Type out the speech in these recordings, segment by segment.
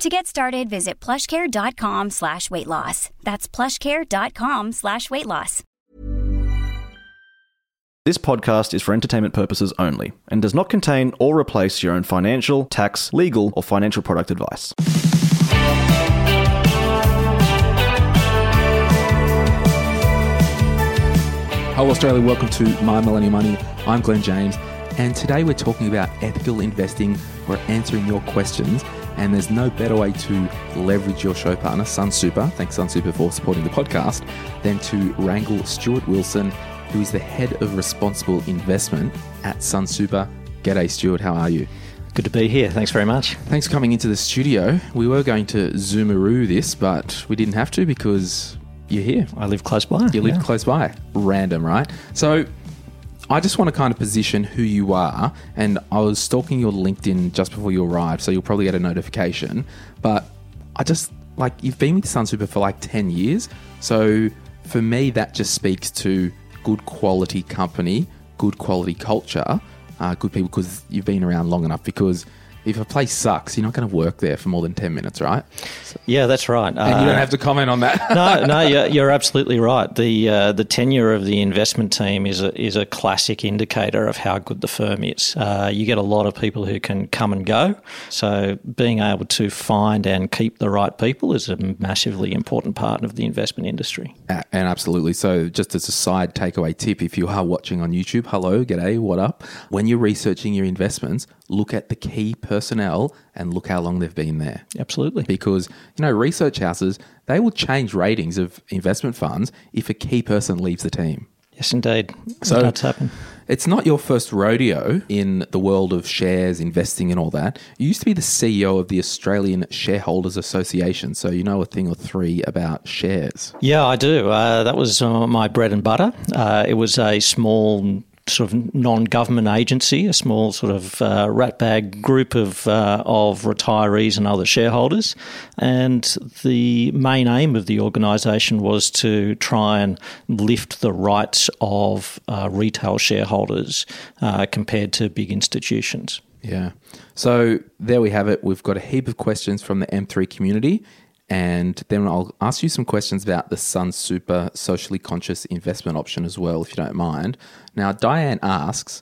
To get started, visit plushcare.com slash weight loss. That's plushcare.com slash weight loss. This podcast is for entertainment purposes only and does not contain or replace your own financial, tax, legal, or financial product advice. Hello, Australia. Welcome to My Millennial Money. I'm Glen James, and today we're talking about ethical investing. We're answering your questions, and there's no better way to leverage your show partner, SunSuper, Thanks, SunSuper for supporting the podcast, than to wrangle Stuart Wilson, who is the head of responsible investment at SunSuper. G'day, Stuart. How are you? Good to be here. Thanks very much. Thanks for coming into the studio. We were going to Zoomaroo this, but we didn't have to because you're here. I live close by. You live Yeah. close by. Random, right? So I just want to kind of position who you are. And I was stalking your LinkedIn just before you arrived, so you'll probably get a notification. But I just like you've been with Sunsuper for like 10 years. So for me, that just speaks to good quality company, good quality culture, uh, good people because you've been around long enough. Because if a place sucks, you're not going to work there for more than 10 minutes, right? Yeah, that's right. And you don't have to comment on that. no, no, you're, you're absolutely right. The uh, the tenure of the investment team is a is a classic indicator of how good the firm is. Uh, you get a lot of people who can come and go, so being able to find and keep the right people is a massively important part of the investment industry. And absolutely. So, just as a side takeaway tip, if you are watching on YouTube, hello, g'day, what up? When you're researching your investments, look at the key personnel and look how long they've been there. Absolutely. Because, you know, research houses, they will change ratings of investment funds if a key person leaves the team. Yes, indeed. So- that's happened. It's not your first rodeo in the world of shares, investing, and all that. You used to be the CEO of the Australian Shareholders Association, so you know a thing or three about shares. Yeah, I do. Uh, that was uh, my bread and butter. Uh, it was a small sort of non-government agency, a small sort of uh, ratbag group of uh, of retirees and other shareholders, and the main aim of the organisation was to try and lift the rights of uh, retail shareholders uh, compared to big institutions. Yeah. So there we have it. We've got a heap of questions from the M3 community. And then I'll ask you some questions about the Sun Super socially conscious investment option as well, if you don't mind. Now, Diane asks,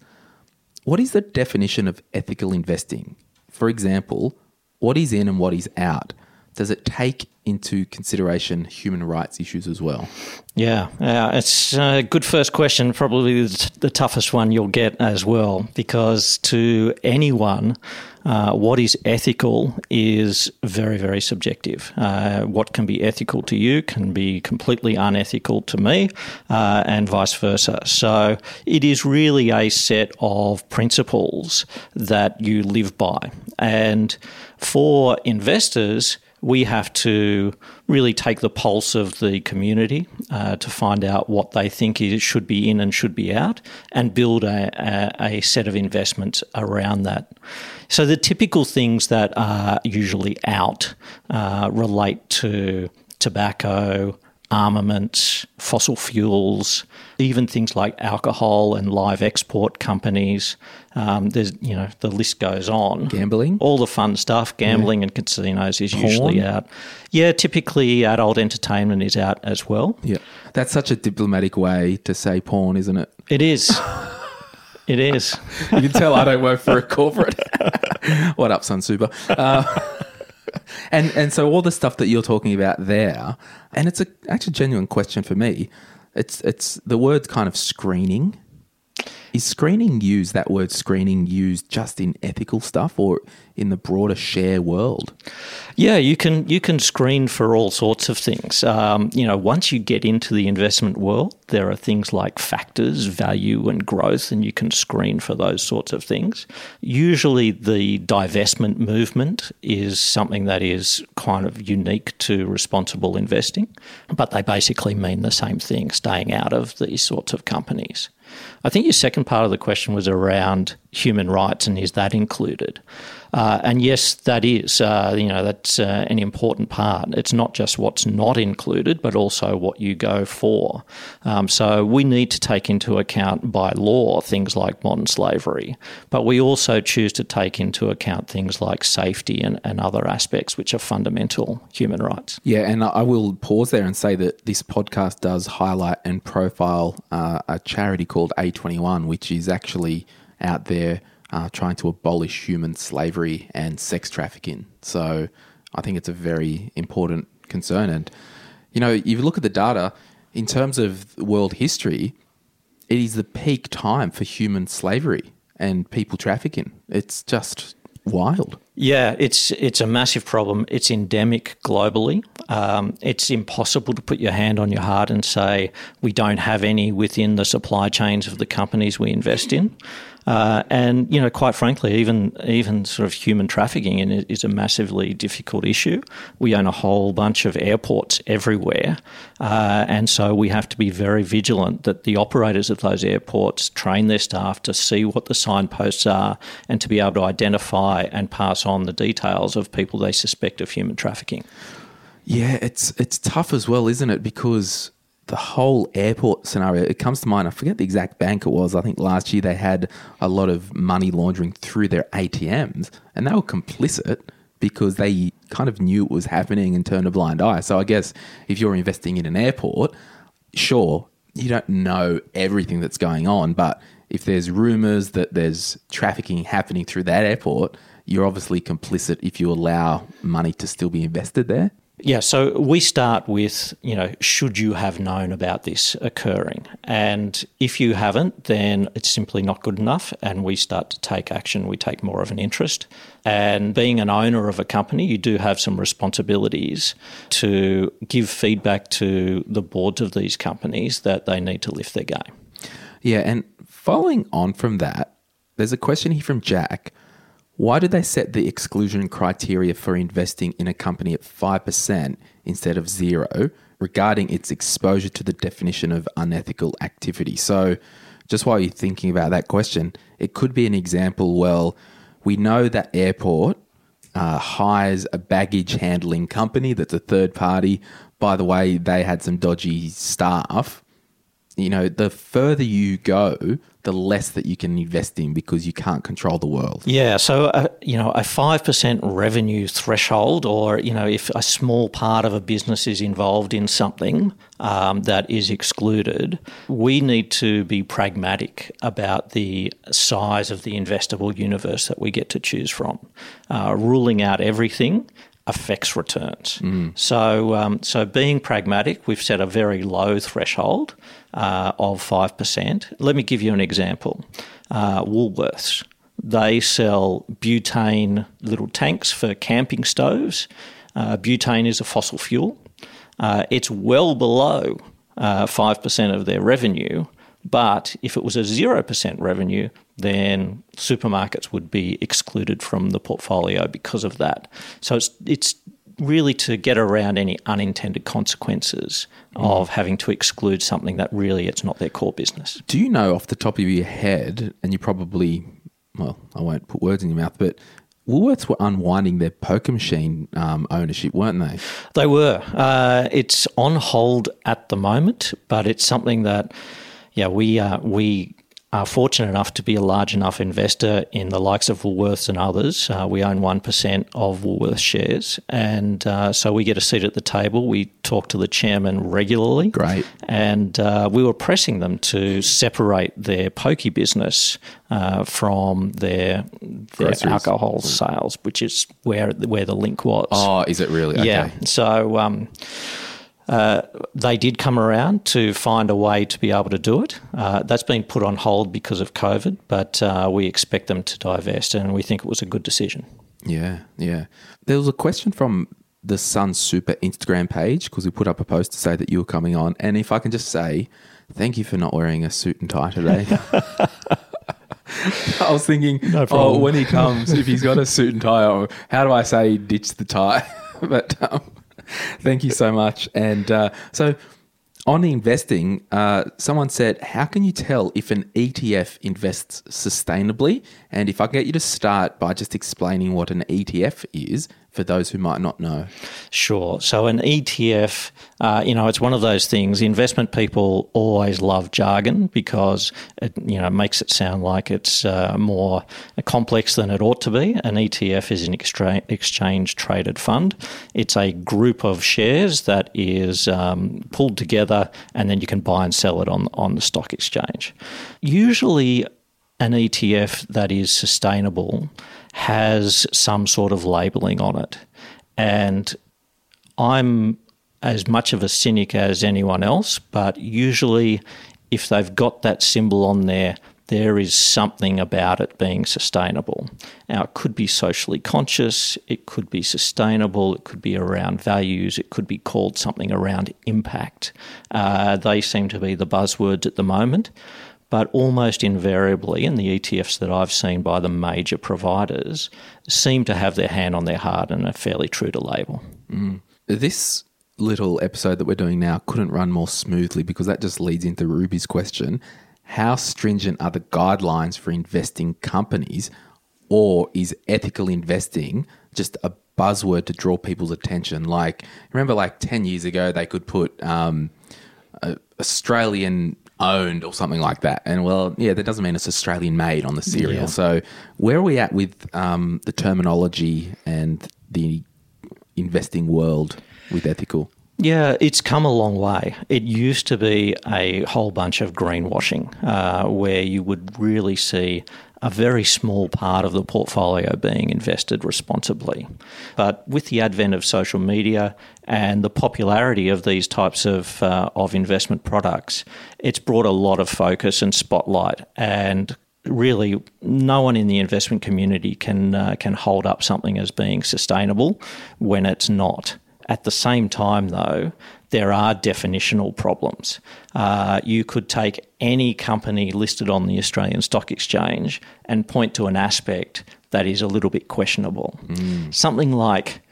what is the definition of ethical investing? For example, what is in and what is out? Does it take into consideration human rights issues as well? Yeah, uh, it's a good first question. Probably the the toughest one you'll get as well, because to anyone, uh, what is ethical is very, very subjective. Uh, what can be ethical to you can be completely unethical to me, uh, and vice versa. So it is really a set of principles that you live by. And for investors, we have to really take the pulse of the community uh, to find out what they think should be in and should be out and build a, a, a set of investments around that. So, the typical things that are usually out uh, relate to tobacco, armaments, fossil fuels, even things like alcohol and live export companies. Um, there's, you know, the list goes on. Gambling? All the fun stuff, gambling and casinos is usually out. Yeah, typically adult entertainment is out as well. Yeah. That's such a diplomatic way to say porn, isn't it? It is. it is. You can tell I don't work for a corporate. what up, Sun Super? Uh, and and so all the stuff that you're talking about there, and it's a actually genuine question for me. It's it's the word kind of screening. Is screening used, that word screening, used just in ethical stuff or in the broader share world? Yeah, you can you can screen for all sorts of things. Um, you know, once you get into the investment world, there are things like factors, value, and growth, and you can screen for those sorts of things. Usually, the divestment movement is something that is kind of unique to responsible investing, but they basically mean the same thing: staying out of these sorts of companies. I think your second part of the question was around human rights and is that included? Uh, and yes, that is. Uh, you know, that's uh, an important part. It's not just what's not included, but also what you go for. Um, so we need to take into account by law things like modern slavery, but we also choose to take into account things like safety and, and other aspects which are fundamental human rights. Yeah, and I will pause there and say that this podcast does highlight and profile uh, a charity called A21, which is actually out there uh, trying to abolish human slavery and sex trafficking. So I think it's a very important concern. And, you know, if you look at the data, in terms of world history, it is the peak time for human slavery and people trafficking. It's just wild. Yeah, it's it's a massive problem. It's endemic globally. Um, it's impossible to put your hand on your heart and say we don't have any within the supply chains of the companies we invest in. Uh, and you know, quite frankly, even even sort of human trafficking is a massively difficult issue. We own a whole bunch of airports everywhere, uh, and so we have to be very vigilant that the operators of those airports train their staff to see what the signposts are and to be able to identify and pass on the details of people they suspect of human trafficking. Yeah, it's it's tough as well, isn't it? Because the whole airport scenario, it comes to mind. I forget the exact bank it was. I think last year they had a lot of money laundering through their ATMs, and they were complicit because they kind of knew it was happening and turned a blind eye. So I guess if you're investing in an airport, sure, you don't know everything that's going on, but if there's rumors that there's trafficking happening through that airport, you're obviously complicit if you allow money to still be invested there. Yeah, so we start with, you know, should you have known about this occurring? And if you haven't, then it's simply not good enough. And we start to take action. We take more of an interest. And being an owner of a company, you do have some responsibilities to give feedback to the boards of these companies that they need to lift their game. Yeah, and following on from that, there's a question here from Jack. Why did they set the exclusion criteria for investing in a company at 5% instead of zero regarding its exposure to the definition of unethical activity? So, just while you're thinking about that question, it could be an example. Well, we know that airport uh, hires a baggage handling company that's a third party. By the way, they had some dodgy staff. You know, the further you go, the less that you can invest in because you can't control the world. Yeah, so uh, you know a five percent revenue threshold, or you know if a small part of a business is involved in something um, that is excluded, we need to be pragmatic about the size of the investable universe that we get to choose from. Uh, ruling out everything affects returns. Mm. So, um, so being pragmatic, we've set a very low threshold uh, of five percent. Let me give you an example. Uh, Woolworths. They sell butane little tanks for camping stoves. Uh, butane is a fossil fuel. Uh, it's well below uh, five percent of their revenue. But if it was a 0% revenue, then supermarkets would be excluded from the portfolio because of that. So it's, it's really to get around any unintended consequences mm. of having to exclude something that really it's not their core business. Do you know off the top of your head, and you probably, well, I won't put words in your mouth, but Woolworths were unwinding their poker machine um, ownership, weren't they? They were. Uh, it's on hold at the moment, but it's something that, yeah, we uh, we are fortunate enough to be a large enough investor in the likes of Woolworths and others. Uh, we own 1% of Woolworths shares. And uh, so we get a seat at the table. We talk to the chairman regularly. Great. And uh, we were pressing them to separate their pokey business uh, from their, their alcohol sales, which is where, where the link was. Oh, is it really? Yeah. So. Um, Uh, they did come around to find a way to be able to do it. Uh, that's been put on hold because of COVID, but uh, we expect them to divest, and we think it was a good decision. Yeah, yeah. There was a question from the Sun Super Instagram page because we put up a post to say that you were coming on. And if I can just say, thank you for not wearing a suit and tie today. I was thinking, No oh, when he comes, if he's got a suit and tie, or how do I say ditch the tie? but um, thank you so much. And uh, so on investing, uh, someone said, how can you tell if an ETF invests sustainably? And if I can get you to start by just explaining what an ETF is for those who might not know. Sure. So an ETF, uh, you know, it's one of those things. Investment people always love jargon because it, you know, makes it sound like it's uh, more complex than it ought to be. An ETF is an extra- exchange traded fund. It's a group of shares that is um, pulled together, and then you can buy and sell it on on the stock exchange. Usually, an ETF that is sustainable has some sort of labeling on it. And I'm as much of a cynic as anyone else, but usually if they've got that symbol on there, there is something about it being sustainable. Now, it could be socially conscious, it could be sustainable, it could be around values, it could be called something around impact. Uh, they seem to be the buzzwords at the moment. But almost invariably, in the ETFs that I've seen by the major providers, seem to have their hand on their heart and are fairly true to label. This little episode that we're doing now couldn't run more smoothly because that just leads into Ruby's question. How stringent are the guidelines for investing companies, or is ethical investing just a buzzword to draw people's attention? Like, remember, like 10 years ago, they could put um, Australian owned or something like that. And well, yeah, that doesn't mean it's Australian made on the cereal. Yeah. So, where are we at with um, the terminology and the investing world with ethical? Yeah, it's come a long way. It used to be a whole bunch of greenwashing uh, where you would really see a very small part of the portfolio being invested responsibly. But with the advent of social media and the popularity of these types of, uh, of investment products, it's brought a lot of focus and spotlight. And really, no one in the investment community can, uh, can hold up something as being sustainable when it's not. At the same time, though, there are definitional problems. Uh, you could take any company listed on the Australian Stock Exchange and point to an aspect that is a little bit questionable. Something like,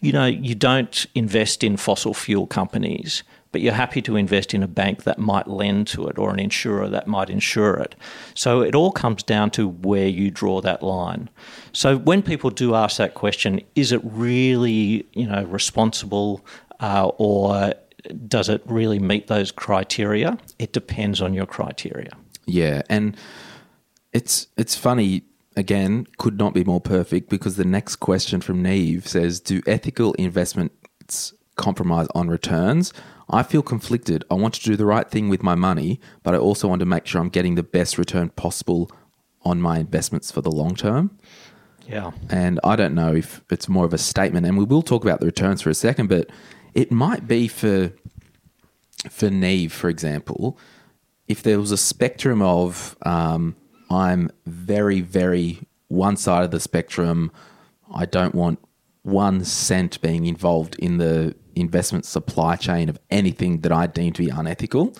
you know, you don't invest in fossil fuel companies, but you're happy to invest in a bank that might lend to it or an insurer that might insure it. So it all comes down to where you draw that line. So when people do ask that question, is it really, you know, responsible uh, or does it really meet those criteria? It depends on your criteria. Yeah, and it's it's funny again, could not be more perfect because the next question from Neve says, "Do ethical investments compromise on returns?" I feel conflicted. I want to do the right thing with my money, but I also want to make sure I'm getting the best return possible on my investments for the long term. Yeah. And I don't know if it's more of a statement, and we will talk about the returns for a second, but it might be for for Neve, for example, if there was a spectrum of um, I'm very, very one side of the spectrum, I don't want one cent being involved in the investment supply chain of anything that I deem to be unethical,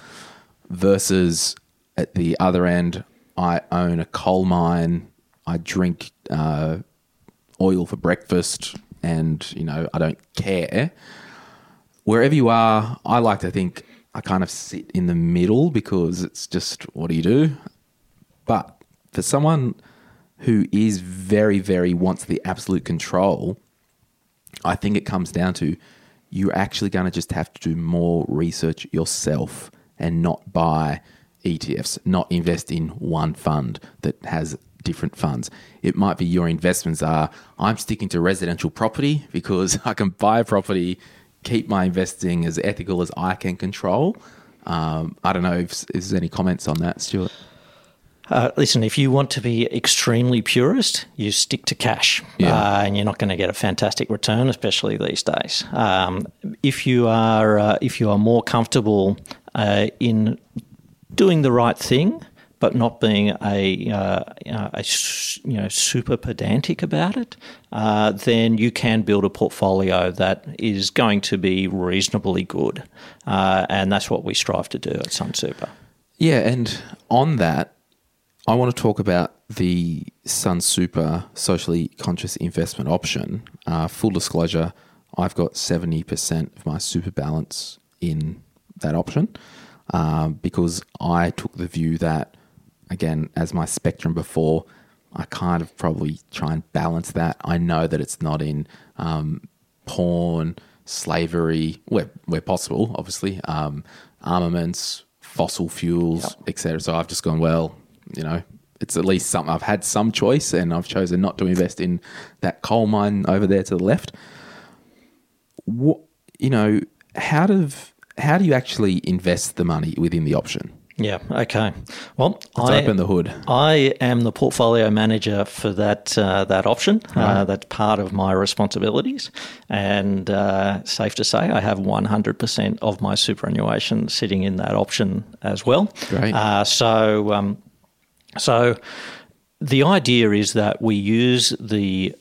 versus at the other end, I own a coal mine, I drink uh, oil for breakfast, and you know I don't care. Wherever you are, I like to think I kind of sit in the middle because it's just what do you do? But for someone who is very, very wants the absolute control, I think it comes down to you're actually going to just have to do more research yourself and not buy ETFs, not invest in one fund that has different funds. It might be your investments are I'm sticking to residential property because I can buy a property, keep my investing as ethical as I can control. Um, I don't know if, if there's any comments on that, Stuart. Uh, listen, if you want to be extremely purist, you stick to cash, Yeah. uh, and you're not going to get a fantastic return, especially these days. Um, if you are uh, if you are more comfortable uh, in doing the right thing, but not being a, uh, a you know super pedantic about it, uh, then you can build a portfolio that is going to be reasonably good, uh, and that's what we strive to do at Sun Super. Yeah, and on that, I want to talk about the Sun Super socially conscious investment option. Uh, full disclosure, I've got 70% of my super balance in that option um, because I took the view that, again, as my spectrum before, I kind of probably try and balance that. I know that it's not in um, porn, slavery, where, where possible, obviously, um, armaments, fossil fuels, etc. So I've just gone, well, you know, it's at least something I've had some choice, and I've chosen not to invest in that coal mine over there to the left. What you know, how do how do you actually invest the money within the option? Yeah. Okay. Well, Let's I, open the hood. I am the portfolio manager for that uh, that option. Uh, that's part of my responsibilities, and uh, safe to say, I have 100% of my superannuation sitting in that option as well. Great. Uh, so, um, so the idea is that we use the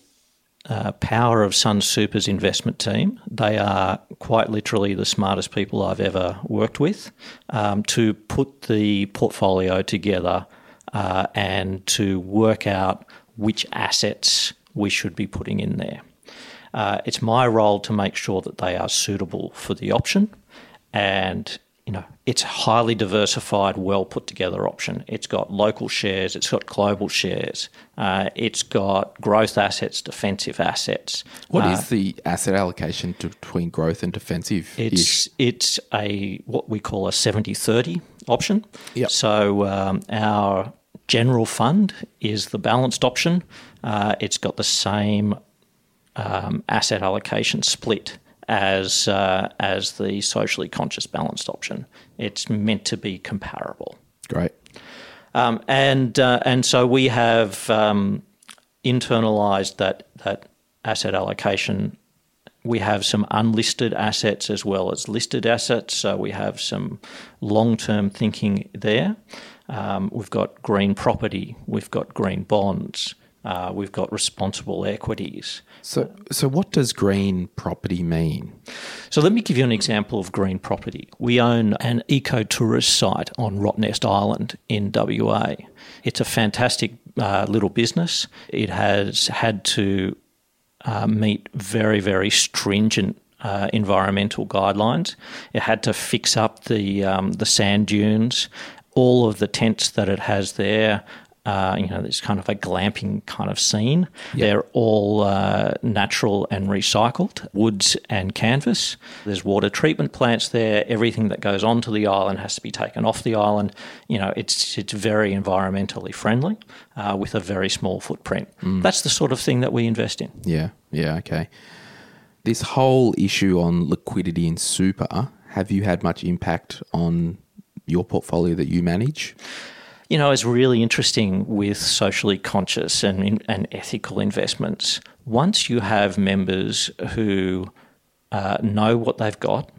uh, power of Sun Super's investment team. They are quite literally the smartest people I've ever worked with um, to put the portfolio together uh, and to work out which assets we should be putting in there. Uh, it's my role to make sure that they are suitable for the option and you know it's a highly diversified well put together option it's got local shares it's got global shares uh, it's got growth assets defensive assets What is the asset allocation between growth and defensive? it's it's a what we call a 70-30 option Yep. so um, our general fund is the balanced option uh, it's got the same um, asset allocation split as uh, as the socially conscious balanced option. It's meant to be comparable, Great. um, and uh, and so we have um, internalized that that asset allocation. We have some unlisted assets as well as listed assets. So we have some long term thinking there. Um, we've got green property. We've got green bonds. Uh, we've got responsible equities. So, so what does green property mean? So let me give you an example of green property. We own an eco-tourist site on Rottnest Island in WA. It's a fantastic uh, little business. It has had to uh, meet very, very stringent uh, environmental guidelines. It had to fix up the um, the sand dunes. All of the tents that it has there, uh, you know, there's kind of a glamping kind of scene. They're all uh, natural and recycled woods and canvas. There's water treatment plants there. Everything that goes onto the island has to be taken off the island. You know, it's it's very environmentally friendly uh, with a very small footprint. That's the sort of thing that we invest in. Yeah, yeah, okay. This whole issue on liquidity in super, have you had much impact on your portfolio that you manage? You know, it's really interesting with socially conscious and, and ethical investments. Once you have members who uh, know what they've got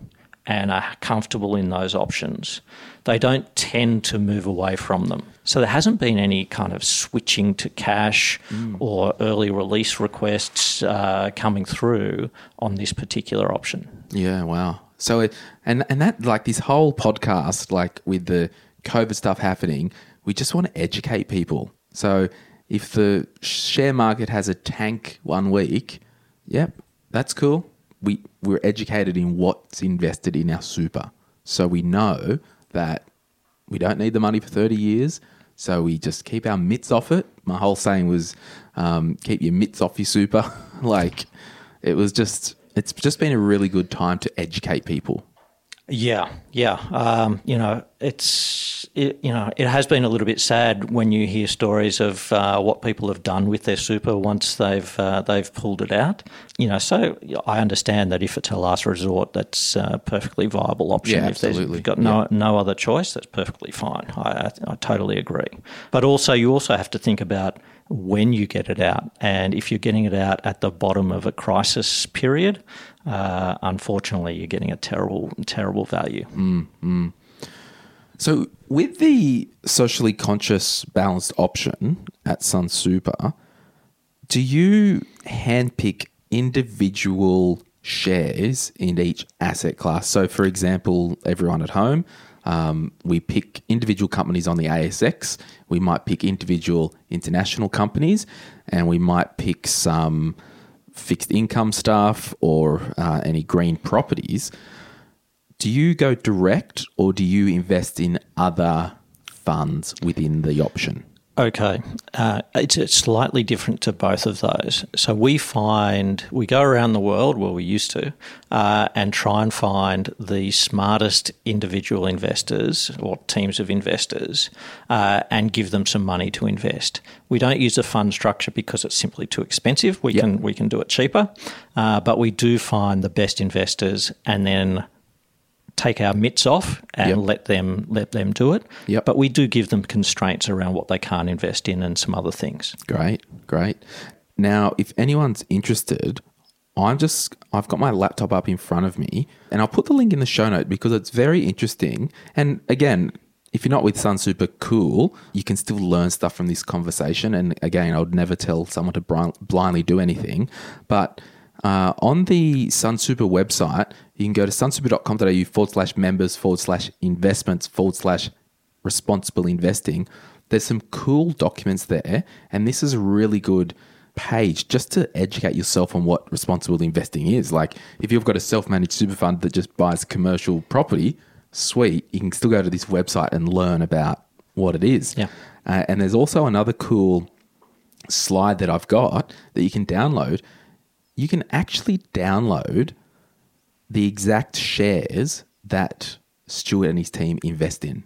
and are comfortable in those options, they don't tend to move away from them. So there hasn't been any kind of switching to cash or early release requests uh, coming through on this particular option. Yeah, wow. So it, and and that like this whole podcast, like with the COVID stuff happening, we just want to educate people. So if the share market has a tank one week, yep, that's cool. We we're educated in what's invested in our super, so we know that we don't need the money for thirty years. So we just keep our mitts off it. My whole saying was, um, keep your mitts off your super. like it was just it's just been a really good time to educate people. Yeah, yeah. Um, you know, it's it, you know it has been a little bit sad when you hear stories of uh, what people have done with their super once they've uh, they've pulled it out. You know, so I understand that if it's a last resort, that's a perfectly viable option. Yeah, if there's- absolutely. you've got no no other choice, that's perfectly fine. I, I, I totally agree. But also, you also have to think about when you get it out, and if you're getting it out at the bottom of a crisis period, uh, unfortunately, you're getting a terrible terrible value. So, with the socially conscious balanced option at Sun Super, do you handpick individual shares in each asset class? So, for example, everyone at home, um, we pick individual companies on the ASX, we might pick individual international companies, and we might pick some fixed income stuff or uh, any green properties do you go direct or do you invest in other funds within the option? Okay, uh, it's, it's slightly different to both of those. So we find we go around the world, well, we used to, uh, and try and find the smartest individual investors or teams of investors, uh, and give them some money to invest. We don't use a fund structure because it's simply too expensive. We can we can do it cheaper, uh, but we do find the best investors and then take our mitts off and Yep. let them let them do it. Yep. But we do give them constraints around what they can't invest in and some other things. Great, great. Now, if anyone's interested, I'm just I've got my laptop up in front of me and I'll put the link in the show note because it's very interesting. And again, if you're not with Sun Super Cool, you can still learn stuff from this conversation. And again, I would never tell someone to blindly do anything. But uh, on the SunSuper website, you can go to sunsuper.com.au forward slash members forward slash investments forward slash responsible investing. There's some cool documents there, and this is a really good page just to educate yourself on what responsible investing is. Like, if you've got a self managed super fund that just buys commercial property, sweet, you can still go to this website and learn about what it is. Yeah. Uh, and there's also another cool slide that I've got that you can download. You can actually download the exact shares that Stuart and his team invest in.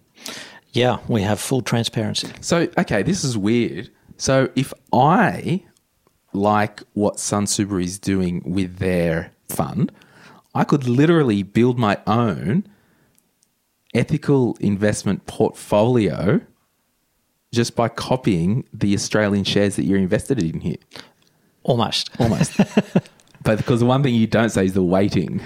Yeah, we have full transparency. So, okay, this is weird. So, if I like what Sun Super is doing with their fund, I could literally build my own ethical investment portfolio just by copying the Australian shares that you're invested in here. Almost. Almost. but because the one thing you don't say is the weighting.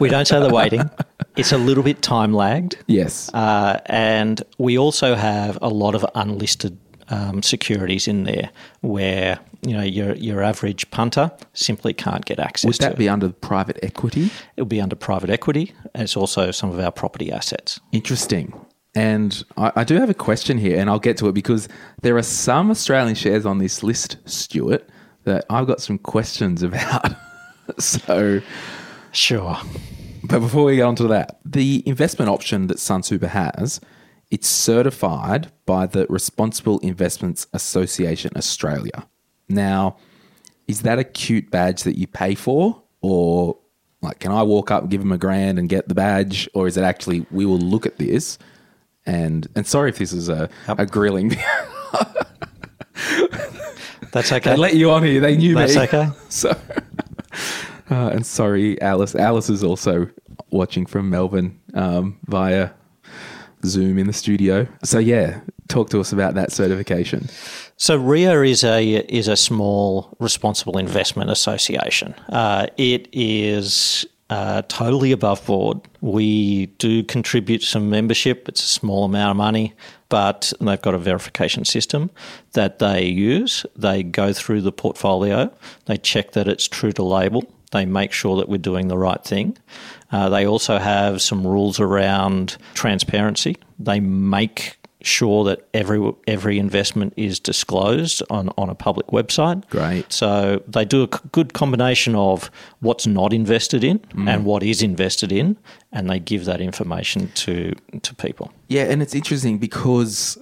We don't say the weighting. It's a little bit time lagged. Yes. Uh, and we also have a lot of unlisted um, securities in there where you know your your average punter simply can't get access Would to. that be under private equity? It would be under private equity. And it's also some of our property assets. Interesting. And I, I do have a question here, and I'll get to it because there are some Australian shares on this list, Stuart, that I've got some questions about. so, Sure. but before we get on to that, the investment option that Sun Super has, it's certified by the Responsible Investments Association Australia. Now, is that a cute badge that you pay for, or like can I walk up and give them a grand and get the badge, or is it actually we will look at this and and sorry if this is a, a grilling. That's okay. they let you on here. They knew me. That's me. okay. So, uh, and sorry, Alice. Alice is also watching from Melbourne um, via Zoom in the studio. So yeah, talk to us about that certification. So RIA is a is a small responsible investment association. Uh, it is uh, totally above board. We do contribute some membership. It's a small amount of money, but they've got a verification system that they use. They go through the portfolio. They check that it's true to label. They make sure that we're doing the right thing. Uh, they also have some rules around transparency. They make sure that every every investment is disclosed on, on a public website. Great. So they do a good combination of what's not invested in mm. and what is invested in, and they give that information to to people. Yeah, and it's interesting because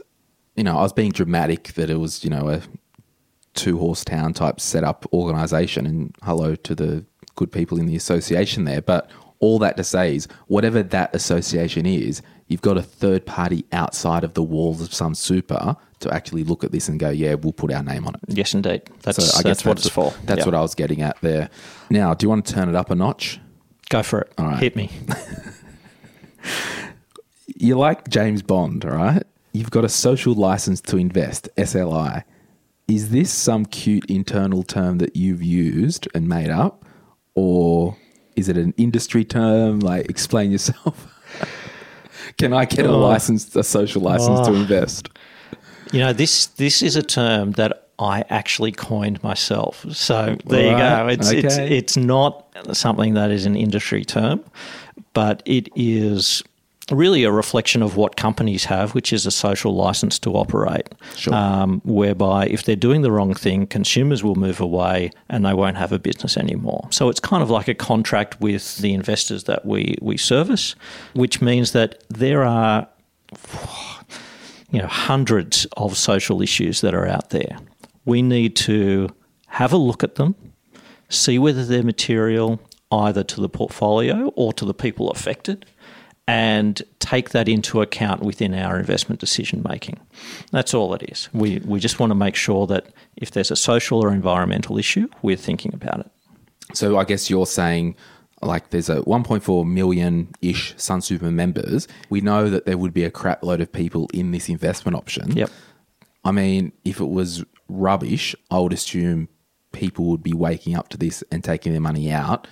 you know I was being dramatic that it was you know a two horse town type setup organization, and hello to the good people in the association there. But all that to say is, whatever that association is, you've got a third party outside of the walls of Sun Super to actually look at this and go, yeah, we'll put our name on it. Yes, indeed. That's, So I that's guess what it's for. That's what I was getting at there. Now, do you want to turn it up a notch? Go for it. All right. Hit me. You're like James Bond, all right? You've got a social license to invest, SLI. Is this some cute internal term that you've used and made up? Or is it an industry term? Like, explain yourself. Can I get a Oh. license, a social license to Oh. invest? You know, this this is a term that I actually coined myself. So there you go. It's it's it's not something that is an industry term, but it is really a reflection of what companies have, which is a social license to operate. Sure. Um, whereby if they're doing the wrong thing, consumers will move away and they won't have a business anymore. So it's kind of like a contract with the investors that we we service, which means that there are you know hundreds of social issues that are out there. We need to have a look at them, see whether they're material either to the portfolio or to the people affected, and take that into account within our investment decision making. That's all it is. We we just want to make sure that if there's a social or environmental issue, we're thinking about it. So I guess you're saying like there's a 1.4 million ish Sun Super members. We know that there would be a crap load of people in this investment option. Yep. I mean, if it was rubbish, I would assume people would be waking up to this and taking their money out.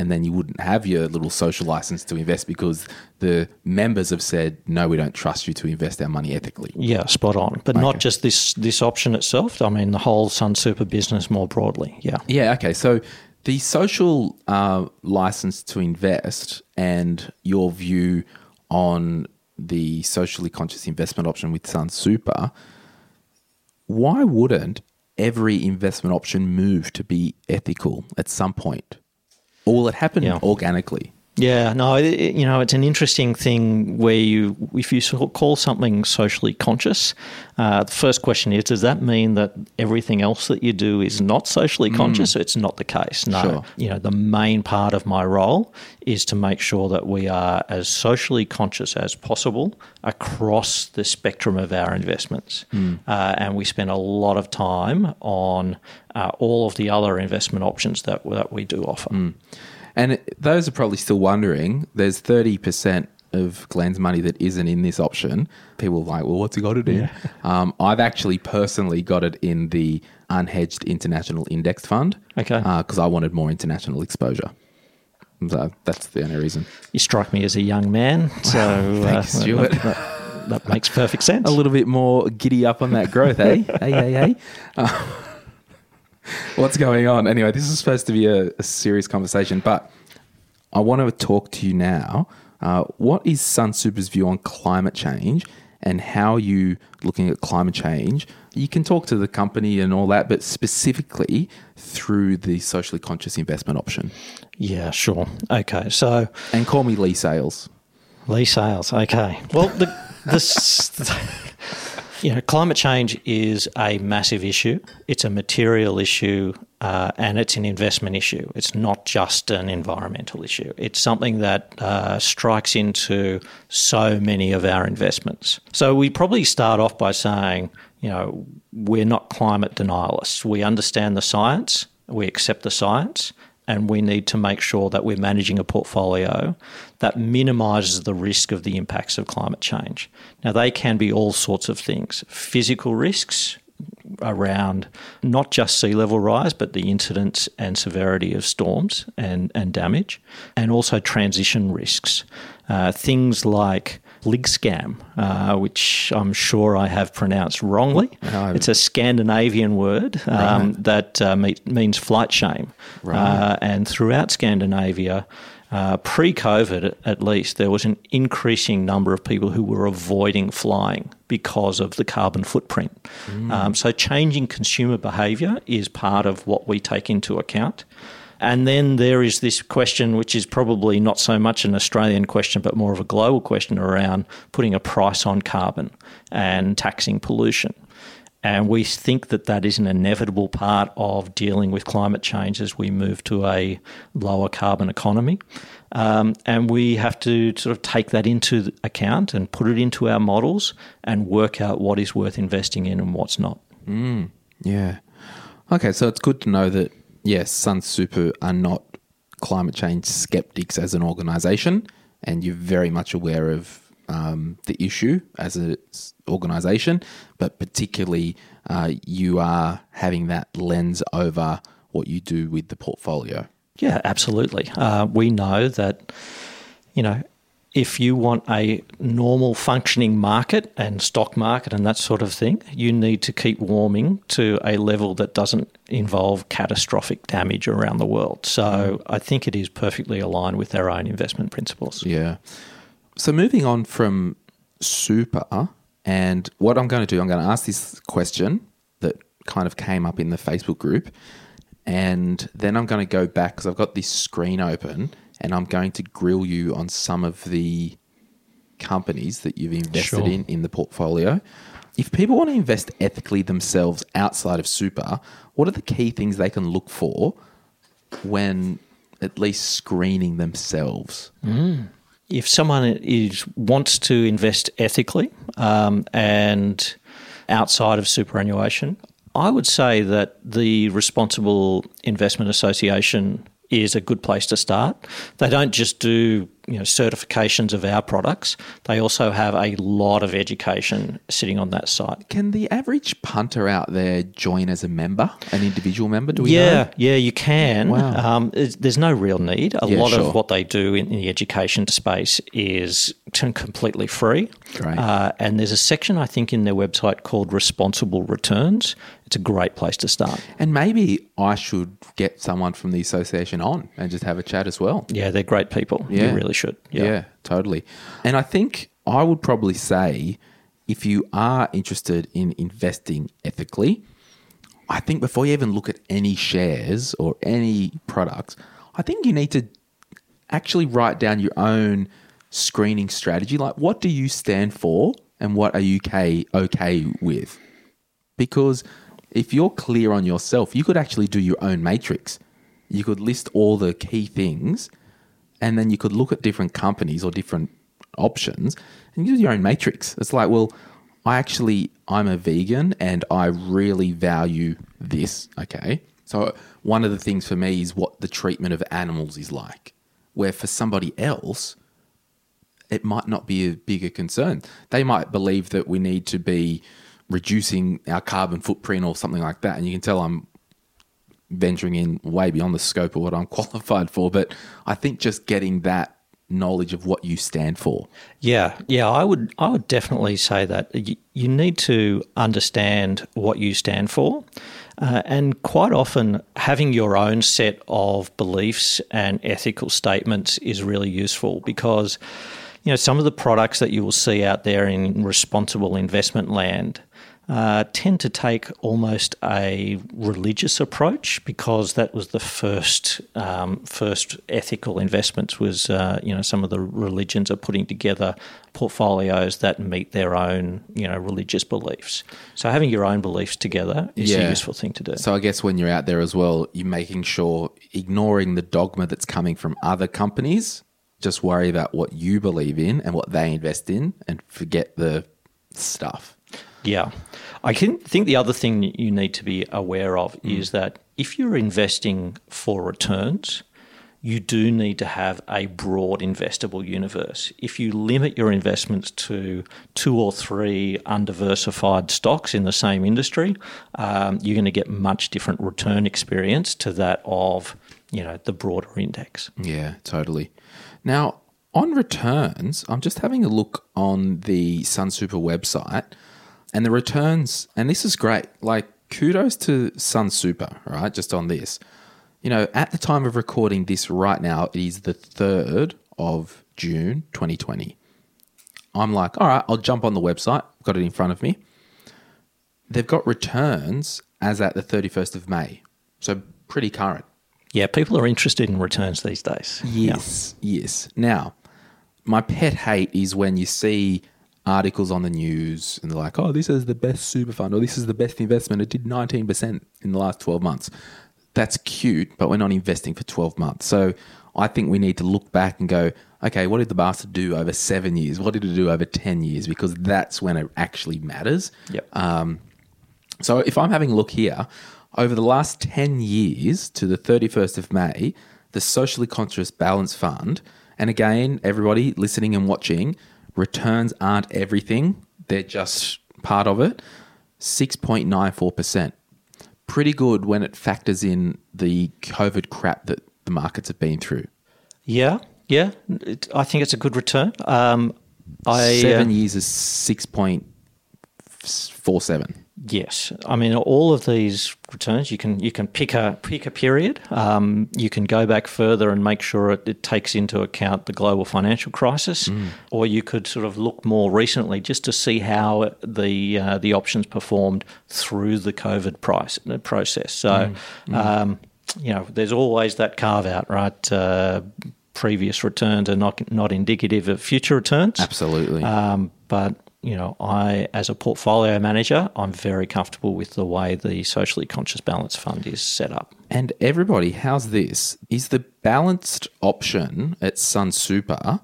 And then you wouldn't have your little social license to invest because the members have said, no, we don't trust you to invest our money ethically. Yeah, spot on. But not just this this option itself. I mean, the whole Sun Super business more broadly. Yeah. Yeah. Okay. So the social uh, license to invest and your view on the socially conscious investment option with Sun Super, why wouldn't every investment option move to be ethical at some point? Or will it happen Yeah. organically? Yeah, no, it, you know, it's an interesting thing where you, if you call something socially conscious, uh, the first question is, does that mean that everything else that you do is not socially conscious? It's not the case. No, Sure. you know, the main part of my role is to make sure that we are as socially conscious as possible across the spectrum of our investments, uh, and we spend a lot of time on uh, all of the other investment options that that we do offer. And those are probably still wondering. There's 30% of Glen's money that isn't in this option. People are like, well, what's he got it in? Um, I've actually personally got it in the unhedged international index fund. Okay. Because I wanted more international exposure. So that's the only reason. You strike me as a young man, so uh, Thanks, Stuart. That, that- that makes perfect sense. A little bit more giddy up on that growth, eh? hey, hey, hey. Uh, what's going on? Anyway, this is supposed to be a, a serious conversation, but I want to talk to you now. Uh, what is Sun Super's view on climate change and how are you looking at climate change? You can talk to the company and all that, but specifically through the socially conscious investment option. Yeah, sure. Okay, so And call me Leigh Sales. Leigh Sales. Okay. Well, the, this, you know, climate change is a massive issue. It's a material issue, uh, and it's an investment issue. It's not just an environmental issue. It's something that uh, strikes into so many of our investments. So we probably start off by saying, you know, we're not climate denialists. We understand the science. We accept the science and we need to make sure that we're managing a portfolio that minimises the risk of the impacts of climate change. Now, they can be all sorts of things physical risks around not just sea level rise, but the incidence and severity of storms and, and damage, and also transition risks. Uh, things like flygskam, uh, which I'm sure I have pronounced wrongly. No. It's a Scandinavian word um, that uh, me- means flight shame. Uh, and throughout Scandinavia, uh, pre COVID at least, there was an increasing number of people who were avoiding flying because of the carbon footprint. Um, so, changing consumer behaviour is part of what we take into account. And then there is this question, which is probably not so much an Australian question, but more of a global question around putting a price on carbon and taxing pollution. And we think that that is an inevitable part of dealing with climate change as we move to a lower carbon economy. Um, and we have to sort of take that into account and put it into our models and work out what is worth investing in and what's not. Yeah. Okay, so it's good to know that yes, Sun Super are not climate change skeptics as an organisation, and you're very much aware of um, the issue as an organisation, but particularly uh, you are having that lens over what you do with the portfolio. Yeah, absolutely. Uh, we know that, you know, if you want a normal functioning market and stock market and that sort of thing, you need to keep warming to a level that doesn't involve catastrophic damage around the world. So I think it is perfectly aligned with our own investment principles. Yeah. So moving on from super, and what I'm going to do, I'm going to ask this question that kind of came up in the Facebook group, and then I'm going to go back because I've got this screen open, and I'm going to grill you on some of the companies that you've invested Sure. in in the portfolio. If people want to invest ethically themselves outside of super, what are the key things they can look for when at least screening themselves? Mm. If someone is wants to invest ethically um, and outside of superannuation, I would say that the Responsible Investment Association is a good place to start. They don't just do you know certifications of our products; they also have a lot of education sitting on that site. Can the average punter out there join as a member, an individual member? Do we yeah, know? yeah, you can. Wow. Um, there's no real need. A Yeah, lot sure. of what they do in, in the education space is completely free. Great. Uh, and there's a section, I think, in their website called Responsible Returns. It's a great place to start. And maybe I should get someone from the association on and just have a chat as well. Yeah, they're great people. Yeah. You really should. Yeah. Yeah. totally. And I think I would probably say if you are interested in investing ethically, I think before you even look at any shares or any products, I think you need to actually write down your own screening strategy. Like, what do you stand for and what are you okay, okay with? Because if you're clear on yourself, you could actually do your own matrix. You could list all the key things and then you could look at different companies or different options and use your own matrix. It's like, well, I actually I'm a vegan and I really value this. Okay, so one of the things for me is what the treatment of animals is like. Where for somebody else, it might not be a bigger concern. They might believe that we need to be reducing our carbon footprint or something like that. And you can tell I'm venturing in way beyond the scope of what I'm qualified for. But I think just getting that knowledge of what you stand for. Yeah, yeah, I would, I would definitely say that you, you need to understand what you stand for, uh, and quite often having your own set of beliefs and ethical statements is really useful because, you know, some of the products that you will see out there in responsible investment land. Uh, tend to take almost a religious approach because that was the first um, first ethical investments was uh, you know some of the religions are putting together portfolios that meet their own you know religious beliefs. So having your own beliefs together is Yeah. a useful thing to do. So I guess when you're out there as well, you're making sure ignoring the dogma that's coming from other companies. Just worry about what you believe in and what they invest in, and forget the stuff. Yeah. I can think the other thing you need to be aware of is that if you're investing for returns, you do need to have a broad investable universe. If you limit your investments to two or three undiversified stocks in the same industry, um, you're going to get much different return experience to that of you know the broader index. Yeah, totally. Now, on returns, I'm just having a look on the Sunsuper website and the returns, and this is great. Like, kudos to Sun Super, right? Just on this. You know, at the time of recording this right now, it is the 3rd of June 2020. I'm like, all right, I'll jump on the website. Got it in front of me. They've got returns as at the 31st of May. So pretty current. Yeah, people are interested in returns these days. Yeah. Yes, yes. Now, my pet hate is when you see articles on the news and they're like, oh, this is the best super fund or this is the best investment. It did 19% in the last 12 months. That's cute, but we're not investing for 12 months. So I think we need to look back and go, okay, what did the bastard do over seven years? What did it do over 10 years? Because that's when it actually matters. Yep. Um, so if I'm having a look here, over the last 10 years to the 31st of May, the Socially Conscious Balance Fund, and again, everybody listening and watching, returns aren't everything, they're just part of it. 6.94%. Pretty good when it factors in the COVID crap that the markets have been through. Yeah, yeah. It, I think it's a good return. Um, I, Seven uh, years is 6.47. Yes, I mean all of these returns. You can you can pick a pick a period. Um, you can go back further and make sure it, it takes into account the global financial crisis, or you could sort of look more recently just to see how the uh, the options performed through the COVID price process. So, Um, you know, there's always that carve out, right? Uh, previous returns are not not indicative of future returns. Absolutely. Um, but you know, I as a portfolio manager, I'm very comfortable with the way the socially conscious balance fund is set up. And everybody, how's this? Is the balanced option at Sun Super,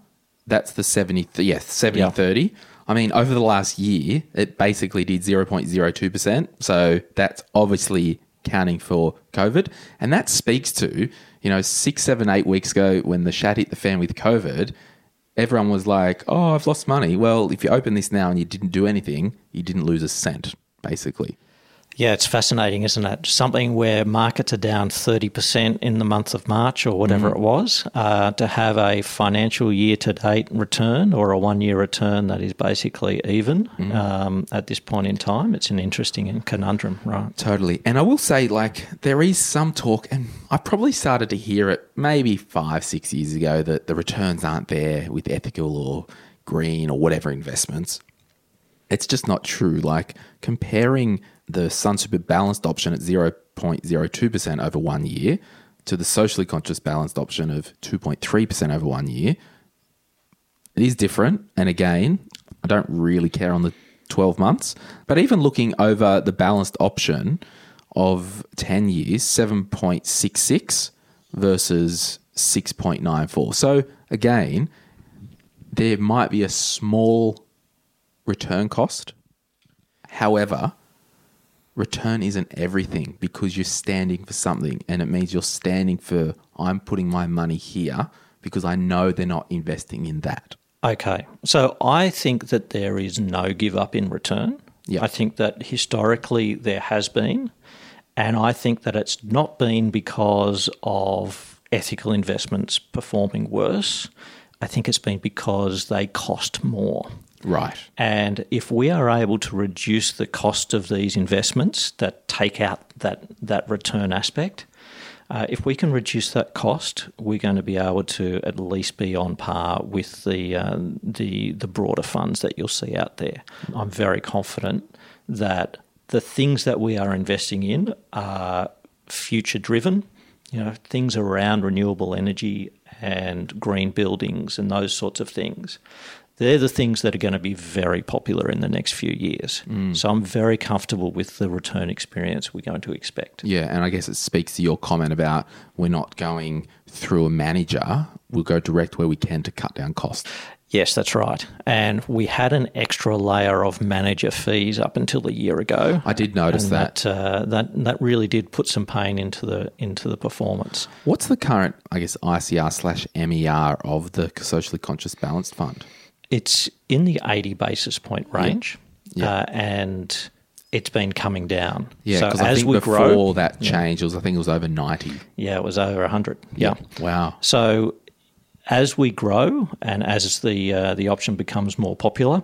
that's the 70, yeah, 70 Yeah. 30. I mean, over the last year, it basically did 0.02%. So that's obviously counting for COVID. And that speaks to, you know, six, seven, eight weeks ago when the shat hit the fan with COVID, everyone was like, oh, I've lost money. Well, if you open this now and you didn't do anything, you didn't lose a cent, basically. Yeah, it's fascinating, isn't it? Something where markets are down 30% in the month of March or whatever it was, uh, to have a financial year to date return or a one year return that is basically even um, at this point in time, it's an interesting conundrum, right? Totally. And I will say, like, there is some talk, and I probably started to hear it maybe five, six years ago that the returns aren't there with ethical or green or whatever investments. It's just not true. Like, comparing the Sun Super balanced option at 0.02% over one year to the socially conscious balanced option of 2.3% over one year, it is different. And again, I don't really care on the 12 months. But even looking over the balanced option of 10 years, 7.66 versus 6.94. So again, there might be a small return cost. However, return isn't everything because you're standing for something and it means you're standing for I'm putting my money here because I know they're not investing in that. Okay. So I think that there is no give up in return. Yeah. I think that historically there has been. And I think that it's not been because of ethical investments performing worse. I think it's been because they cost more. Right. And if we are able to reduce the cost of these investments that take out that, that return aspect, uh, if we can reduce that cost, we're going to be able to at least be on par with the uh, the the broader funds that you'll see out there. I'm very confident that the things that we are investing in are future driven. You know, things around renewable energy and green buildings and those sorts of things. They're the things that are going to be very popular in the next few years. So I'm very comfortable with the return experience we're going to expect. Yeah, and I guess it speaks to your comment about we're not going through a manager. We'll go direct where we can to cut down costs. Yes, that's right. And we had an extra layer of manager fees up until a year ago. I did notice that. that uh, that that really did put some pain into the into the performance. What's the current, I guess, ICR slash MER of the socially conscious balanced fund? It's in the eighty basis point range, Yeah. Uh, and it's been coming down. Yeah, so because I as think we before grow, that change, it was I think it was over ninety. yeah, it was over hundred. Yeah. Wow. So as we grow and as the uh, the option becomes more popular,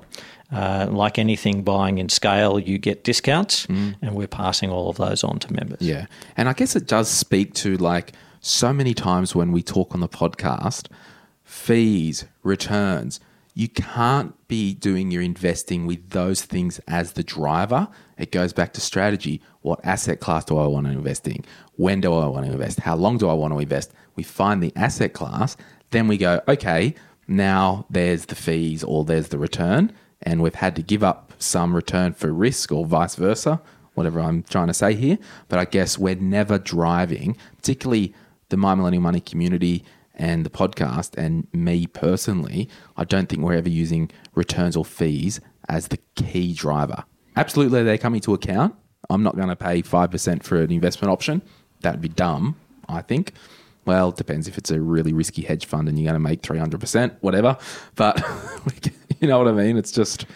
uh, like anything buying in scale, you get discounts, and we're passing all of those on to members. Yeah. And I guess it does speak to like so many times when we talk on the podcast, fees, returns, you can't be doing your investing with those things as the driver. It goes back to strategy. What asset class do I want to invest in? When do I want to invest? How long do I want to invest? We find the asset class, then we go, okay, now there's the fees or there's the return. and we've had to give up some return for risk or vice versa, whatever I'm trying to say here. But I guess we're never driving, particularly the My Millennial Money community and the podcast, and me personally, I don't think we're ever using returns or fees as the key driver. Absolutely, they come into account. I'm not going to pay 5% for an investment option. That'd be dumb, I think. Well, it depends if it's a really risky hedge fund and you're going to make 300%, whatever. But you know what I mean? It's just,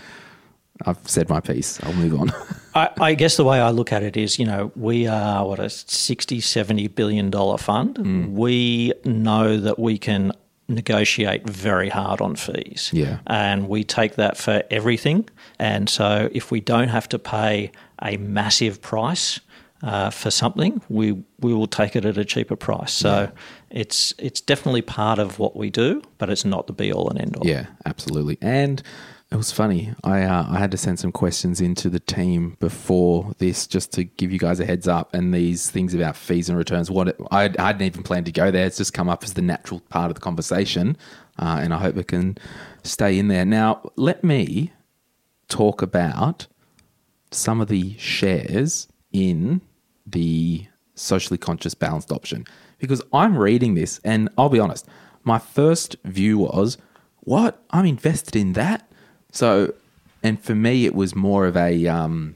I've said my piece. I'll move on. I, I guess the way I look at it is, you know, we are what a 60, 70 billion dollar fund. We know that we can negotiate very hard on fees. Yeah. And we take that for everything. And so if we don't have to pay a massive price uh, for something, we we will take it at a cheaper price. So it's it's definitely part of what we do, but it's not the be all and end all. Yeah, absolutely. And it was funny. I uh, I had to send some questions into the team before this just to give you guys a heads up. And these things about fees and returns, what I, I hadn't even planned to go there. It's just come up as the natural part of the conversation, uh, and I hope it can stay in there. Now, let me talk about some of the shares in the socially conscious balanced option because I'm reading this and I'll be honest, my first view was, what? I'm invested in that? So, and for me, it was more of a um,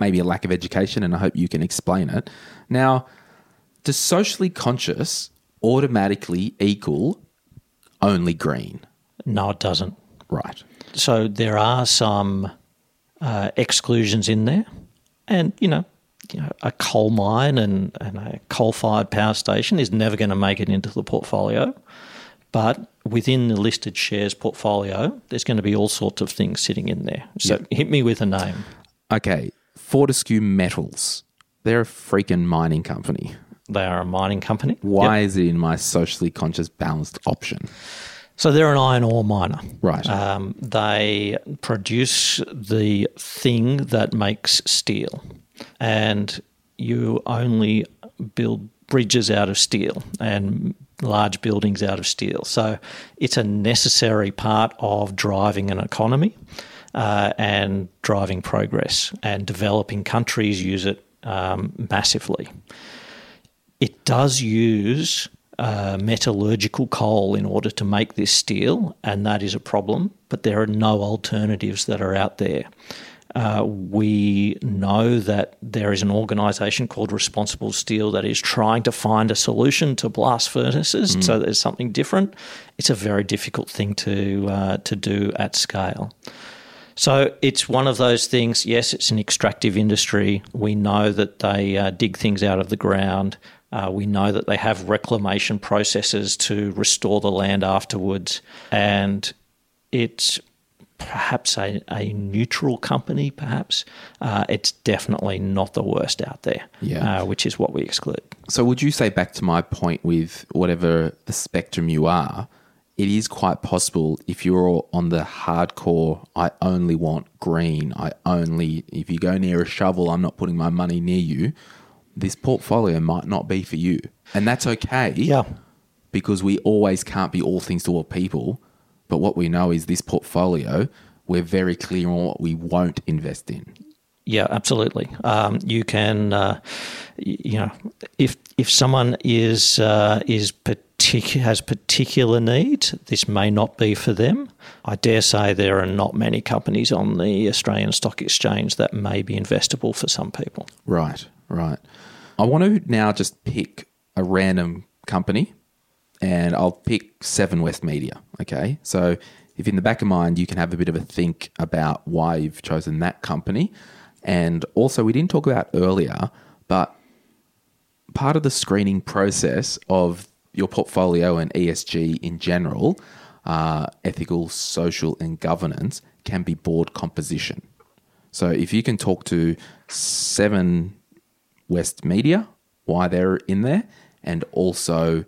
maybe a lack of education, and I hope you can explain it. Now, does socially conscious automatically equal only green? No, it doesn't. Right. So there are some uh, exclusions in there, and you know, you know, a coal mine and, and a coal-fired power station is never going to make it into the portfolio. But within the listed shares portfolio, there's going to be all sorts of things sitting in there. So hit me with a name. Okay. Fortescue Metals. They're a freaking mining company. They are a mining company. Why Yep. is it in my socially conscious balanced option? So they're an iron ore miner. Right. Um, they produce the thing that makes steel, and you only build bridges out of steel and large buildings out of steel. So it's a necessary part of driving an economy uh, and driving progress. And developing countries use it um, massively. It does use uh, metallurgical coal in order to make this steel, and that is a problem, but there are no alternatives that are out there. Uh, we know that there is an organisation called Responsible Steel that is trying to find a solution to blast furnaces, so there's something different. It's a very difficult thing to uh, to do at scale. So it's one of those things. Yes, it's an extractive industry. We know that they uh, dig things out of the ground. Uh, we know that they have reclamation processes to restore the land afterwards. And it's perhaps a, a neutral company, perhaps. Uh, it's definitely not the worst out there, Yeah. uh, which is what we exclude. So, would you say back to my point with whatever the spectrum you are, it is quite possible if you're on the hardcore, I only want green, I only, if you go near a shovel, I'm not putting my money near you, this portfolio might not be for you. And that's okay. Yeah. Because we always can't be all things to all people. But what we know is this portfolio, we're very clear on what we won't invest in. Yeah, absolutely. Um, you can, uh, you know, if if someone is uh, is partic- has particular needs, this may not be for them. I dare say there are not many companies on the Australian Stock Exchange that may be investable for some people. Right, right. I want to now just pick a random company and I'll pick Seven West Media. Okay. So if in the back of mind you can have a bit of a think about why you've chosen that company. And also, we didn't talk about earlier, but part of the screening process of your portfolio and ESG in general, uh, ethical, social, and governance, can be board composition. So if you can talk to Seven West Media, why they're in there, and also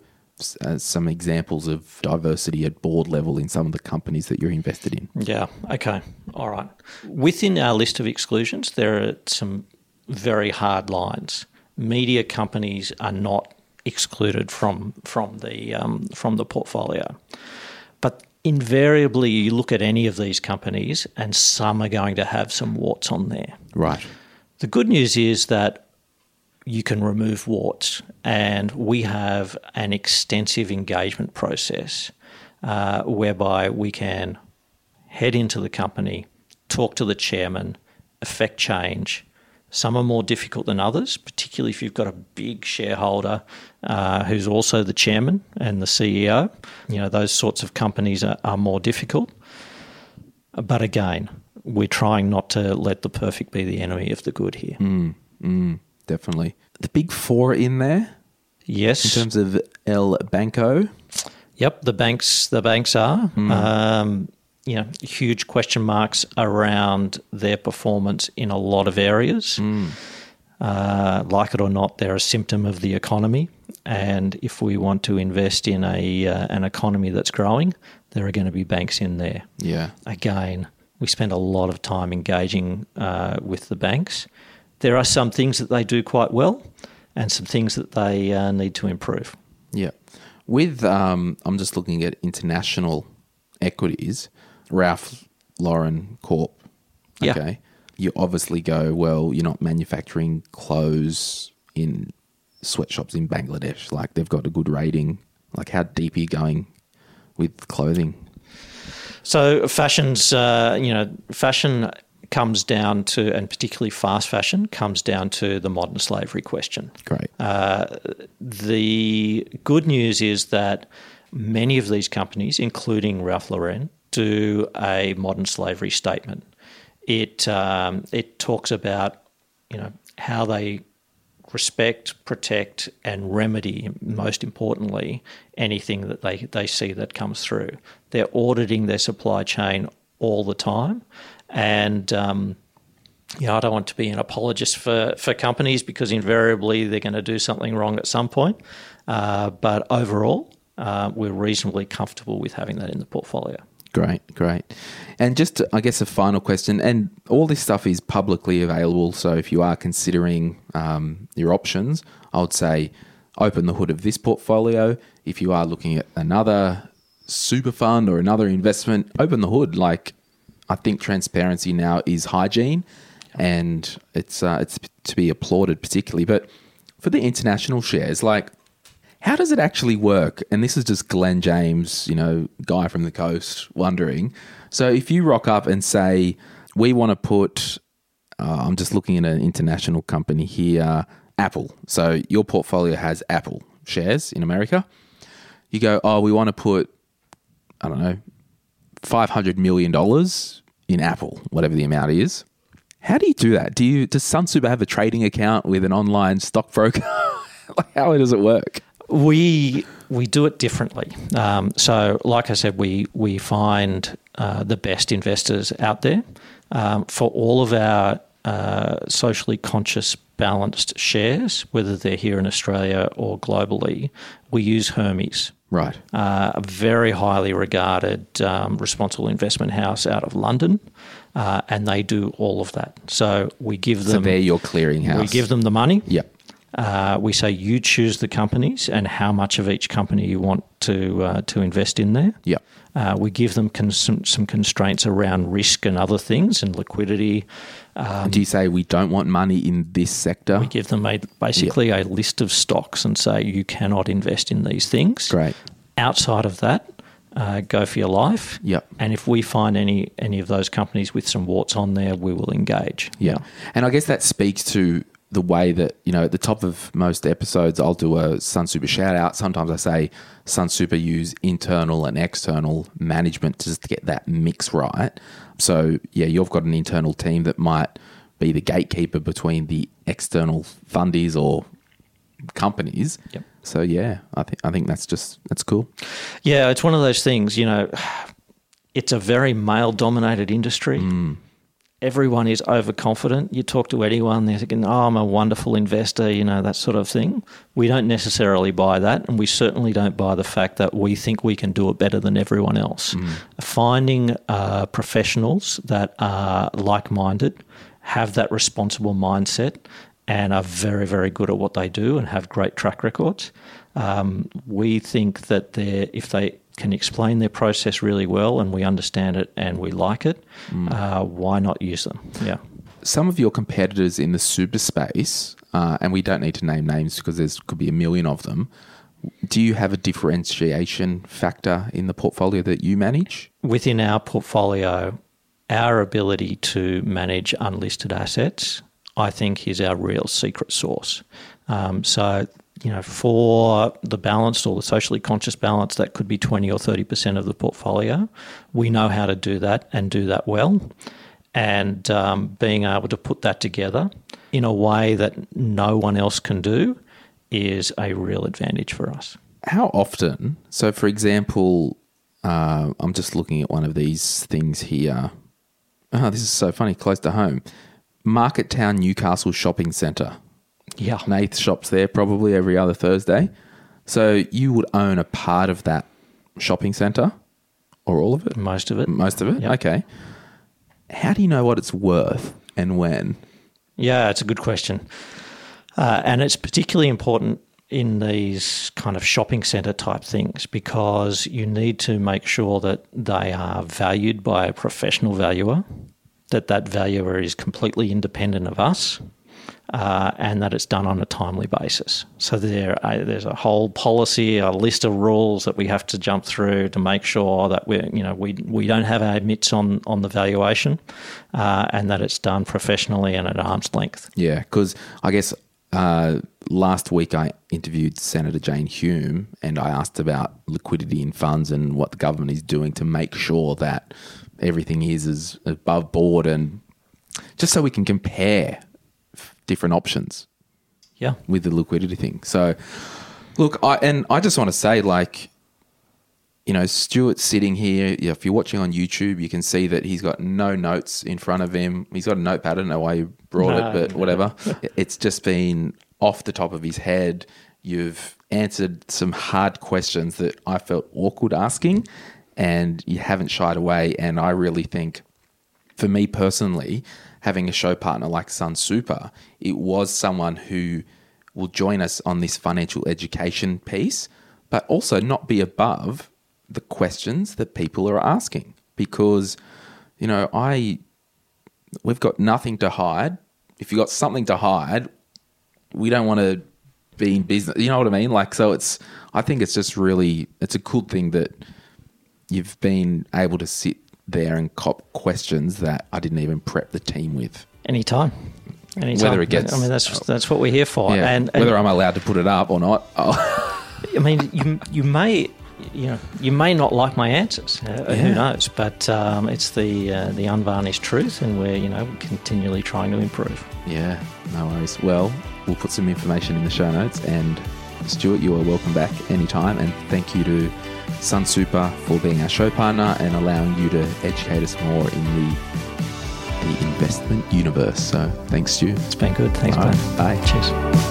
uh, some examples of diversity at board level in some of the companies that you're invested in. Yeah. Okay. All right. Within our list of exclusions, there are some very hard lines. Media companies are not excluded from from the um, from the portfolio, but invariably, you look at any of these companies, and some are going to have some warts on there. Right. The good news is that you can remove warts, and we have an extensive engagement process uh, whereby we can head into the company, talk to the chairman, affect change. Some are more difficult than others, particularly if you've got a big shareholder uh, who's also the chairman and the CEO. You know, those sorts of companies are, are more difficult. But again, we're trying not to let the perfect be the enemy of the good here. Definitely. The big four in there Yes. in terms of El Banco. Yep, the banks the banks are. Um, you know, huge question marks around their performance in a lot of areas. Uh, like it or not, they're a symptom of the economy, and if we want to invest in a uh, an economy that's growing, there are going to be banks in there. Yeah. Again, we spend a lot of time engaging uh, with the banks. There are some things that they do quite well, and some things that they uh, need to improve. Yeah. With, um, I'm just looking at international equities, Ralph Lauren Corp. Yeah. Okay. You obviously go, well, you're not manufacturing clothes in sweatshops in Bangladesh. Like they've got a good rating. Like how deep are you going with clothing? So fashion's, uh, you know, fashion comes down to, and particularly fast fashion comes down to the modern slavery question. Great. The good news is that many of these companies, including Ralph Lauren, do a modern slavery statement. It um, it talks about you know how they respect, protect, and remedy. Most importantly, anything that they they see that comes through. They're auditing their supply chain all the time, and um, you know, I don't want to be an apologist for, for companies because invariably they're going to do something wrong at some point. Uh, but overall, uh, we're reasonably comfortable with having that in the portfolio. Great, great. And just, I guess, a final question. And all this stuff is publicly available. So if you are considering um, your options, I would say open the hood of this portfolio. If you are looking at another super fund or another investment, open the hood. Like, I think transparency now is hygiene, and it's uh, it's to be applauded, particularly. But for the international shares, like how does it actually work? And this is just Glen James, you know, guy from the coast, wondering. So if you rock up and say, we want to put, uh, I'm just looking at an international company here, Apple. So your portfolio has Apple shares in America. You go, oh, we want to put, I don't know, $500 million in Apple, whatever the amount is. How do you do that? Do you does SunSuper have a trading account with an online stockbroker? like how does it work? We we do it differently. Um, so, like I said, we we find uh, the best investors out there um, for all of our uh, socially conscious, balanced shares, whether they're here in Australia or globally. We use Hermes. Right. uh, a very highly regarded um, responsible investment house out of London, uh, and they do all of that. So we give them. So they're your clearinghouse. we give them the money. Yep. Uh, we say you choose the companies and how much of each company you want to uh, to invest in there. Yep. Uh, we give them con- some, some constraints around risk and other things and liquidity. And do you say we don't want money in this sector? We give them a, basically a list of stocks and say you cannot invest in these things. Great. Outside of that, uh, go for your life. Yep. And if we find any any of those companies with some warts on there, we will engage. Yeah. And I guess that speaks to the way that, you know, at the top of most episodes, I'll do a SunSuper shout out. Sometimes I say sun super use internal and external management just to get that mix right. So, yeah, you've got an internal team that might be the gatekeeper between the external fundies or companies. Yep. So, yeah, I think I think that's just that's cool. Yeah, it's one of those things, you know, it's a very male dominated industry. Mm. Everyone is overconfident. You talk to anyone, they're thinking, oh, I'm a wonderful investor, you know, that sort of thing. We don't necessarily buy that. And we certainly don't buy the fact that we think we can do it better than everyone else. Finding uh, professionals that are like minded, have that responsible mindset, and are very, very good at what they do and have great track records. Um, we think that they're, if they can explain their process really well and we understand it and we like it, uh, why not use them? Yeah. Some of your competitors in the super space, uh, and we don't need to name names because there's could be a million of them. Do you have a differentiation factor in the portfolio that you manage? Within our portfolio, our ability to manage unlisted assets, I think, is our real secret sauce. Um, so, you know, for the balanced or the socially conscious balance, that could be 20 or 30% of the portfolio. We know how to do that and do that well. And um, being able to put that together in a way that no one else can do is a real advantage for us. How often? So, for example, uh, I'm just looking at one of these things here. Oh, this is so funny, close to home. Marketown Newcastle Shopping Centre. Yeah. Nath shops there probably every other Thursday. So you would own a part of that shopping centre or all of it? Most of it. Most of it? Yep. Okay. How do you know what it's worth and when? Yeah, it's a good question. Uh, and it's particularly important in these kind of shopping centre type things because you need to make sure that they are valued by a professional valuer, that that valuer is completely independent of us. Uh, and that it's done on a timely basis. So there, uh, there's a whole policy, a list of rules that we have to jump through to make sure that we, you know, we we don't have our mitts on on the valuation, uh, and that it's done professionally and at arm's length. Yeah, because I guess uh, last week I interviewed Senator Jane Hume and I asked about liquidity in funds and what the government is doing to make sure that everything is as above board and just so we can compare different options Yeah, with the liquidity thing. So, look, I and I just want to say, like, you know, Stuart's sitting here. If you're watching on YouTube, you can see that he's got no notes in front of him. He's got a notepad. I don't know why you brought No, it, but no. whatever. it's just been off the top of his head. You've answered some hard questions that I felt awkward asking, and you haven't shied away. And I really think for me personally, having a show partner like Sun Super, it was someone who will join us on this financial education piece, but also not be above the questions that people are asking. Because, you know, I we've got nothing to hide. If you've got something to hide, we don't want to be in business. You know what I mean? Like, so it's, I think it's just really, it's a cool thing that you've been able to sit there and cop questions that I didn't even prep the team with. anytime. Anytime. Whether it gets- I mean, that's that's what we're here for. Yeah, And, and whether I'm allowed to put it up or not. Oh, I mean, you you may you know you may not like my answers. Uh, Yeah. Who knows? But um, it's the uh, the unvarnished truth, and we're you know continually trying to improve. yeah, no worries. Well, we'll put some information in the show notes. And Stuart, you are welcome back anytime. And thank you to Sun Super for being our show partner and allowing you to educate us more in the the investment universe. So thanks, Stu. It's been good. Thanks, right, Ben. bye. Cheers.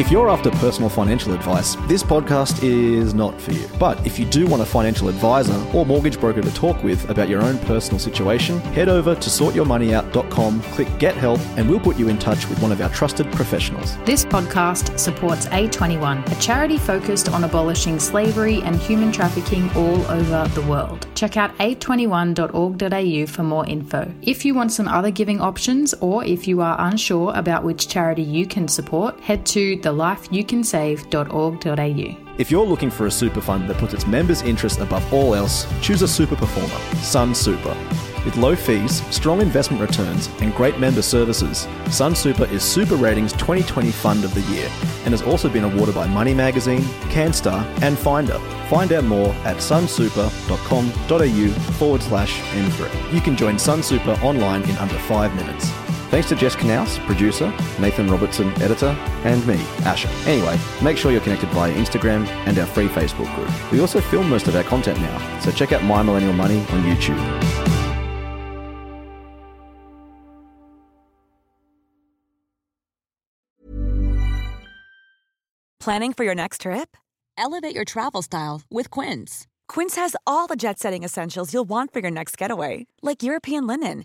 If you're after personal financial advice, this podcast is not for you. But if you do want a financial advisor or mortgage broker to talk with about your own personal situation, head over to sortyourmoneyout.com, click Get Help, and we'll put you in touch with one of our trusted professionals. This podcast supports A21, a charity focused on abolishing slavery and human trafficking all over the world. Check out a21.org.au for more info. If you want some other giving options or if you are unsure about which charity you can support, head to thelifeyoucansave.org.au. If you're looking for a super fund that puts its members' interests above all else, choose a super performer, Sun Super. With low fees, strong investment returns, and great member services, Sun Super is Super Ratings 2020 Fund of the Year and has also been awarded by Money Magazine, CanStar, and Finder. Find out more at sunsuper.com.au forward slash M3. You can join Sun Super online in under five minutes. Thanks to Jess Knaus, producer, Nathan Robertson, editor, and me, Asher. Anyway, make sure you're connected via Instagram and our free Facebook group. We also film most of our content now, so check out My Millennial Money on YouTube. Planning for your next trip? Elevate your travel style with Quince. Quince has all the jet setting essentials you'll want for your next getaway, like European linen,